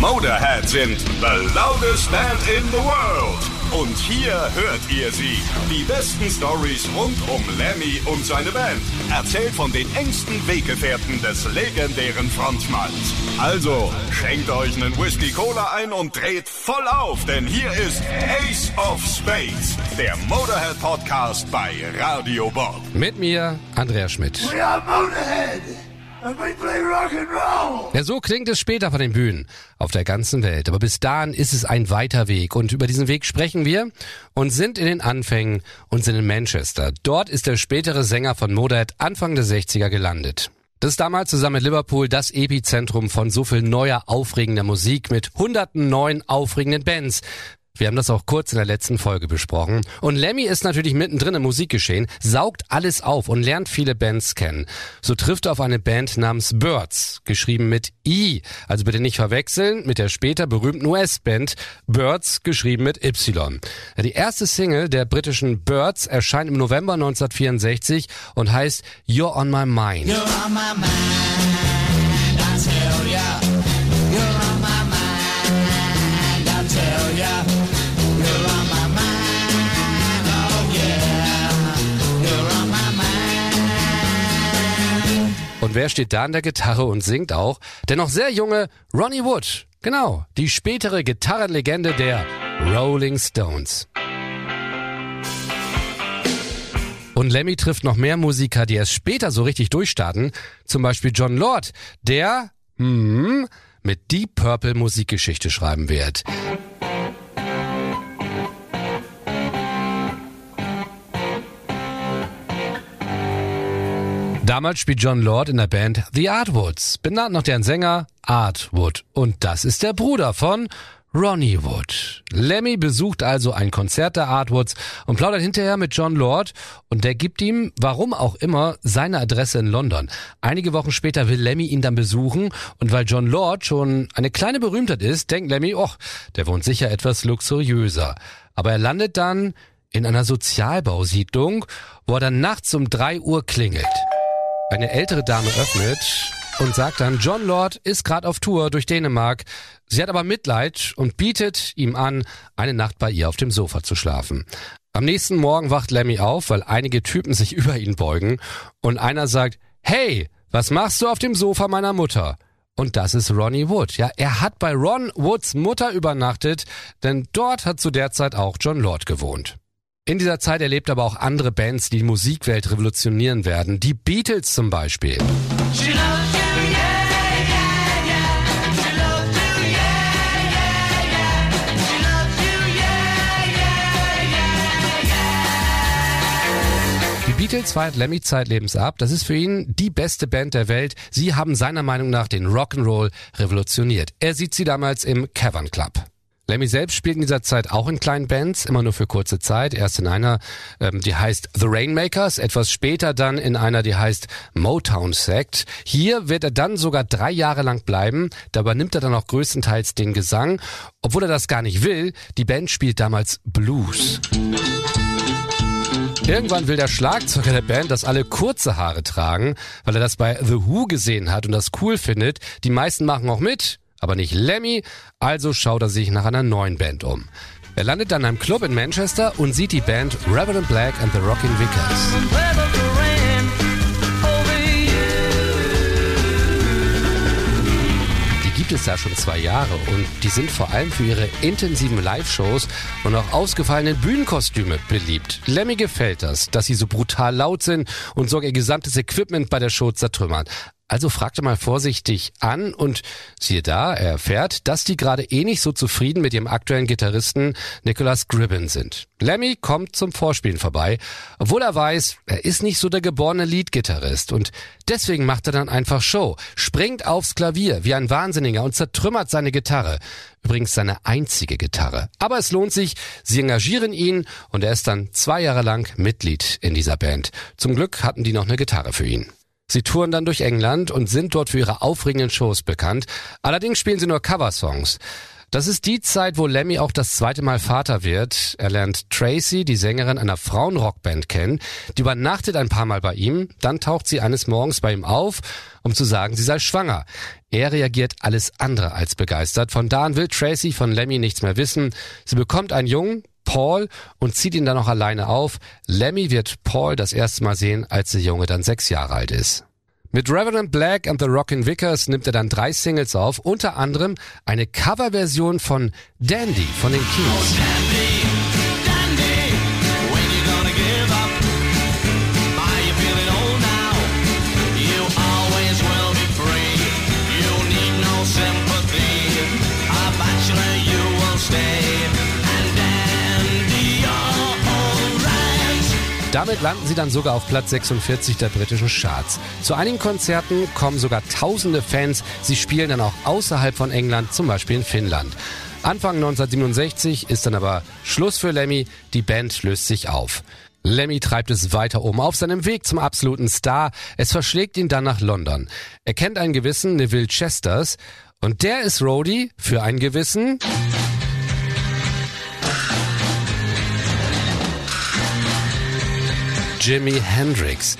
Motorhead sind the loudest band in the world. Und hier hört ihr sie. Die besten Stories rund um Lemmy und seine Band. Erzählt von den engsten Weggefährten des legendären Frontmanns. Also, schenkt euch einen Whisky Cola ein und dreht voll auf, denn hier ist Ace of Spades, der Motorhead Podcast bei Radio Bob. Mit mir, Andreas Schmidt. We are Motorhead, Ja, so klingt es später von den Bühnen auf der ganzen Welt. Aber bis dahin ist es ein weiter Weg. Und über diesen Weg sprechen wir und sind in den Anfängen und sind in Manchester. Dort ist der spätere Sänger von Motorhead Anfang der 60er gelandet. Das ist damals zusammen mit Liverpool das Epizentrum von so viel neuer, aufregender Musik mit hunderten neuen, aufregenden Bands. Wir haben das auch kurz in der letzten Folge besprochen. Und Lemmy ist natürlich mittendrin im Musikgeschehen, saugt alles auf und lernt viele Bands kennen. So trifft er auf eine Band namens Birds, geschrieben mit I. Also bitte nicht verwechseln mit der später berühmten US-Band Birds, geschrieben mit Y. Die erste Single der britischen Birds erscheint im November 1964 und heißt You're on My Mind. You're on my mind, I tell ya. Und wer steht da an der Gitarre und singt auch? Der noch sehr junge Ronnie Wood. Genau, die spätere Gitarrenlegende der Rolling Stones. Und Lemmy trifft noch mehr Musiker, die erst später so richtig durchstarten. Zum Beispiel John Lord, der hm, mit Deep Purple Musikgeschichte schreiben wird. Damals spielt John Lord in der Band The Artwoods, benannt nach deren Sänger Art Wood. Und das ist der Bruder von Ronnie Wood. Lemmy besucht also ein Konzert der Artwoods und plaudert hinterher mit John Lord und der gibt ihm, warum auch immer, seine Adresse in London. Einige Wochen später will Lemmy ihn dann besuchen und weil John Lord schon eine kleine Berühmtheit ist, denkt Lemmy, och, der wohnt sicher etwas luxuriöser. Aber er landet dann in einer Sozialbausiedlung, wo er dann nachts um drei Uhr klingelt. Eine ältere Dame öffnet und sagt dann, John Lord ist gerade auf Tour durch Dänemark. Sie hat aber Mitleid und bietet ihm an, eine Nacht bei ihr auf dem Sofa zu schlafen. Am nächsten Morgen wacht Lemmy auf, weil einige Typen sich über ihn beugen und einer sagt, hey, was machst du auf dem Sofa meiner Mutter? Und das ist Ronnie Wood. Ja, er hat bei Ron Woods Mutter übernachtet, denn dort hat zu der Zeit auch John Lord gewohnt. In dieser Zeit erlebt aber auch andere Bands, die die Musikwelt revolutionieren werden. Die Beatles zum Beispiel. Die Beatles feiert Lemmy zeitlebens ab. Das ist für ihn die beste Band der Welt. Sie haben seiner Meinung nach den Rock'n'Roll revolutioniert. Er sieht sie damals im Cavern Club. Lemmy selbst spielt in dieser Zeit auch in kleinen Bands, immer nur für kurze Zeit. Erst in einer, ähm, die heißt The Rainmakers, etwas später dann in einer, die heißt Motown Sect. Hier wird er dann sogar drei Jahre lang bleiben. Dabei nimmt er dann auch größtenteils den Gesang, obwohl er das gar nicht will. Die Band spielt damals Blues. Irgendwann will der Schlagzeuger der Band, dass alle kurze Haare tragen, weil er das bei The Who gesehen hat und das cool findet. Die meisten machen auch mit, aber nicht Lemmy, also schaut er sich nach einer neuen Band um. Er landet dann in Club in Manchester und sieht die Band Reverend Black and the Rockin' Vickers. Gibt es da schon zwei Jahre und die sind vor allem für ihre intensiven Live-Shows und auch ausgefallenen Bühnenkostüme beliebt. Lemmy gefällt das, dass sie so brutal laut sind und sogar ihr gesamtes Equipment bei der Show zertrümmern. Also fragte mal vorsichtig an und siehe da, er erfährt, dass die gerade eh nicht so zufrieden mit ihrem aktuellen Gitarristen Nicholas Gribben sind. Lemmy kommt zum Vorspielen vorbei, obwohl er weiß, er ist nicht so der geborene Leadgitarrist und deswegen macht er dann einfach Show, springt aufs Klavier wie ein Wahnsinniger und zertrümmert seine Gitarre. Übrigens seine einzige Gitarre. Aber es lohnt sich, sie engagieren ihn und er ist dann zwei Jahre lang Mitglied in dieser Band. Zum Glück hatten die noch eine Gitarre für ihn. Sie touren dann durch England und sind dort für ihre aufregenden Shows bekannt. Allerdings spielen sie nur Coversongs. Das ist die Zeit, wo Lemmy auch das zweite Mal Vater wird. Er lernt Tracy, die Sängerin einer Frauenrockband, kennen. Die übernachtet ein paar Mal bei ihm. Dann taucht sie eines Morgens bei ihm auf, um zu sagen, sie sei schwanger. Er reagiert alles andere als begeistert. Von da an will Tracy von Lemmy nichts mehr wissen. Sie bekommt einen Jungen, Paul, und zieht ihn dann auch alleine auf. Lemmy wird Paul das erste Mal sehen, als der Junge dann sechs Jahre alt ist. Mit Reverend Black and the Rockin' Vickers nimmt er dann drei Singles auf, unter anderem eine Coverversion von Dandy von den Kings. Damit landen sie dann sogar auf Platz 46 der britischen Charts. Zu einigen Konzerten kommen sogar tausende Fans. Sie spielen dann auch außerhalb von England, zum Beispiel in Finnland. Anfang 1967 ist dann aber Schluss für Lemmy. Die Band löst sich auf. Lemmy treibt es weiter um auf seinem Weg zum absoluten Star. Es verschlägt ihn dann nach London. Er kennt einen gewissen Neville Chesters und der ist Roadie für einen gewissen Jimi Hendrix.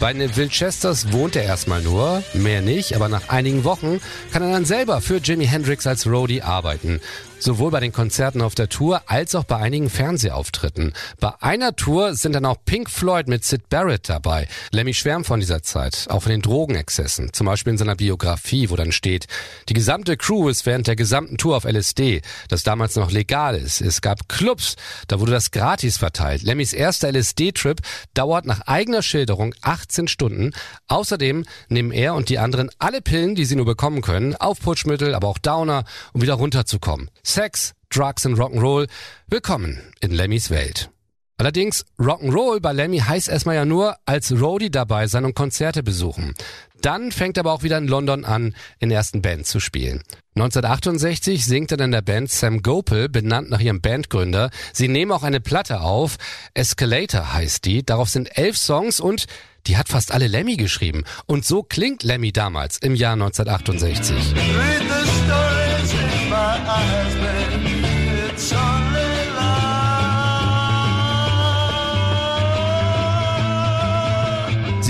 Bei Neville Chesters wohnt er erstmal nur, mehr nicht, aber nach einigen Wochen kann er dann selber für Jimi Hendrix als Roadie arbeiten. Sowohl bei den Konzerten auf der Tour als auch bei einigen Fernsehauftritten. Bei einer Tour sind dann auch Pink Floyd mit Sid Barrett dabei. Lemmy schwärmt von dieser Zeit, auch von den Drogenexzessen. Zum Beispiel in seiner Biografie, wo dann steht, die gesamte Crew ist während der gesamten Tour auf LSD, das damals noch legal ist. Es gab Clubs, da wurde das gratis verteilt. Lemmys erster LSD-Trip dauert nach eigener Schilderung 18 Stunden. Außerdem nehmen er und die anderen alle Pillen, die sie nur bekommen können, Aufputschmittel, aber auch Downer, um wieder runterzukommen. Sex, Drugs und Rock'n'Roll. Willkommen in Lemmys Welt. Allerdings, Rock'n'Roll bei Lemmy heißt erstmal ja nur als Roadie dabei sein und Konzerte besuchen. Dann fängt er aber auch wieder in London an, in ersten Bands zu spielen. 1968 singt er dann in der Band Sam Gopel, benannt nach ihrem Bandgründer. Sie nehmen auch eine Platte auf. Escalator heißt die. Darauf sind elf Songs und die hat fast alle Lemmy geschrieben. Und so klingt Lemmy damals im Jahr 1968.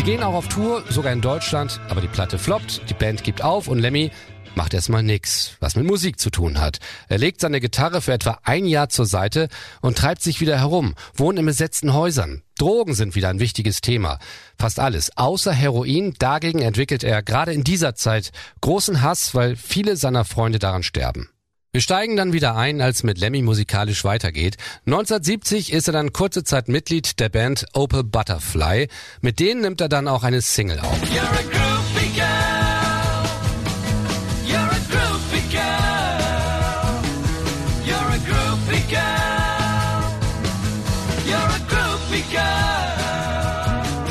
gehen auch auf Tour, sogar in Deutschland, aber die Platte floppt, die Band gibt auf und Lemmy macht erstmal nix, was mit Musik zu tun hat. Er legt seine Gitarre für etwa ein Jahr zur Seite und treibt sich wieder herum, wohnt in besetzten Häusern. Drogen sind wieder ein wichtiges Thema. Fast alles, außer Heroin. Dagegen entwickelt er gerade in dieser Zeit großen Hass, weil viele seiner Freunde daran sterben. Wir steigen dann wieder ein, als mit Lemmy musikalisch weitergeht. 1970 ist er dann kurze Zeit Mitglied der Band Opal Butterfly. Mit denen nimmt er dann auch eine Single auf.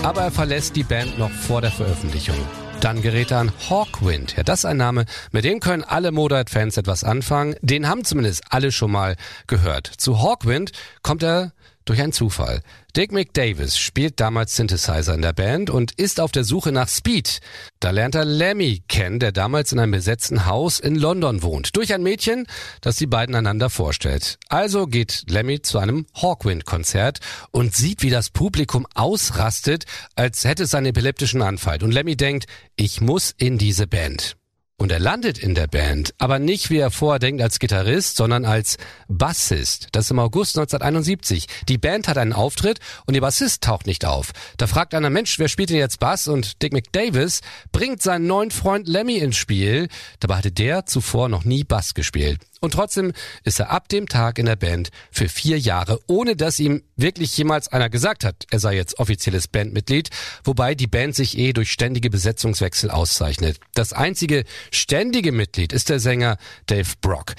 Aber er verlässt die Band noch vor der Veröffentlichung. Dann gerät er an Hawkwind. Ja, das ist ein Name, mit dem können alle Motorhead-Fans etwas anfangen. Den haben zumindest alle schon mal gehört. Zu Hawkwind kommt er durch einen Zufall. Dick McDavis spielt damals Synthesizer in der Band und ist auf der Suche nach Speed. Da lernt er Lemmy kennen, der damals in einem besetzten Haus in London wohnt. Durch ein Mädchen, das die beiden einander vorstellt. Also geht Lemmy zu einem Hawkwind-Konzert und sieht, wie das Publikum ausrastet, als hätte es einen epileptischen Anfall. Und Lemmy denkt, ich muss in diese Band. Und er landet in der Band, aber nicht wie er vorher denkt als Gitarrist, sondern als Bassist. Das ist im August 1971. Die Band hat einen Auftritt und ihr Bassist taucht nicht auf. Da fragt einer, Mensch, wer spielt denn jetzt Bass? Und Dick McDavis bringt seinen neuen Freund Lemmy ins Spiel. Dabei hatte der zuvor noch nie Bass gespielt. Und trotzdem ist er ab dem Tag in der Band für vier Jahre, ohne dass ihm wirklich jemals einer gesagt hat, er sei jetzt offizielles Bandmitglied, wobei die Band sich eh durch ständige Besetzungswechsel auszeichnet. Das einzige ständige Mitglied ist der Sänger Dave Brock.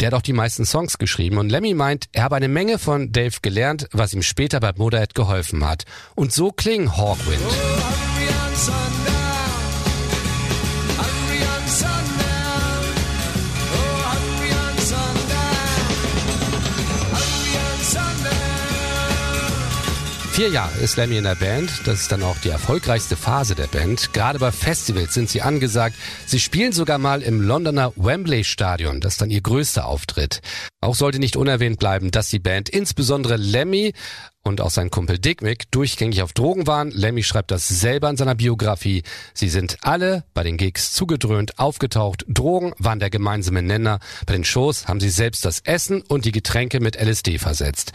Der hat auch die meisten Songs geschrieben und Lemmy meint, er habe eine Menge von Dave gelernt, was ihm später bei Motorhead geholfen hat. Und so klingen Hawkwind. Hungry Vier Jahre ist Lemmy in der Band. Das ist dann auch die erfolgreichste Phase der Band. Gerade bei Festivals sind sie angesagt. Sie spielen sogar mal im Londoner Wembley Stadion. Das ist dann ihr größter Auftritt. Auch sollte nicht unerwähnt bleiben, dass die Band, insbesondere Lemmy, und auch sein Kumpel Dick Mick durchgängig auf Drogen waren. Lemmy schreibt das selber in seiner Biografie. Sie sind alle bei den Gigs zugedröhnt, aufgetaucht. Drogen waren der gemeinsame Nenner. Bei den Shows haben sie selbst das Essen und die Getränke mit LSD versetzt.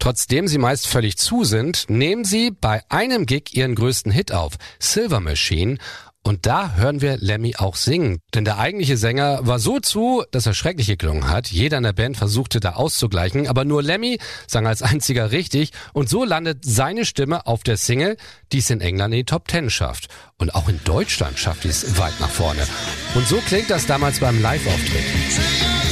Trotzdem sie meist völlig zu sind, nehmen sie bei einem Gig ihren größten Hit auf, Silver Machine, und da hören wir Lemmy auch singen. Denn der eigentliche Sänger war so zu, dass er schrecklich geklungen hat. Jeder in der Band versuchte da auszugleichen, aber nur Lemmy sang als einziger richtig. Und so landet seine Stimme auf der Single, die es in England in die Top Ten schafft. Und auch in Deutschland schafft es weit nach vorne. Und so klingt das damals beim Live-Auftritt.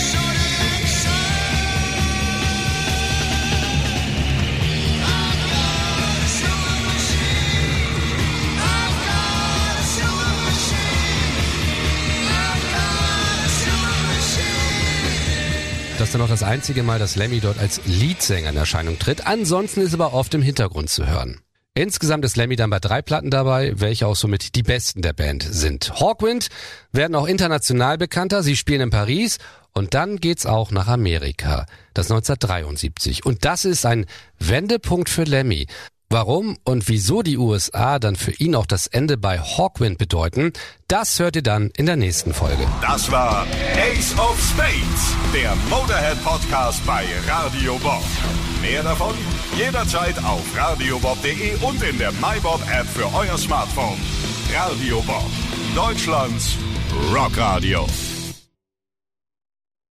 Das ist dann auch das einzige Mal, dass Lemmy dort als Leadsänger in Erscheinung tritt. Ansonsten ist er aber oft im Hintergrund zu hören. Insgesamt ist Lemmy dann bei drei Platten dabei, welche auch somit die besten der Band sind. Hawkwind werden auch international bekannter. Sie spielen in Paris und dann geht's auch nach Amerika. Das 1973. Und das ist ein Wendepunkt für Lemmy. Warum und wieso die USA dann für ihn auch das Ende bei Hawkwind bedeuten, das hört ihr dann in der nächsten Folge. Das war Ace of Spades, der Motorhead Podcast bei Radio Bob. Mehr davon jederzeit auf radiobob.de und in der MyBob App für euer Smartphone. Radio Bob, Deutschlands Rockradio.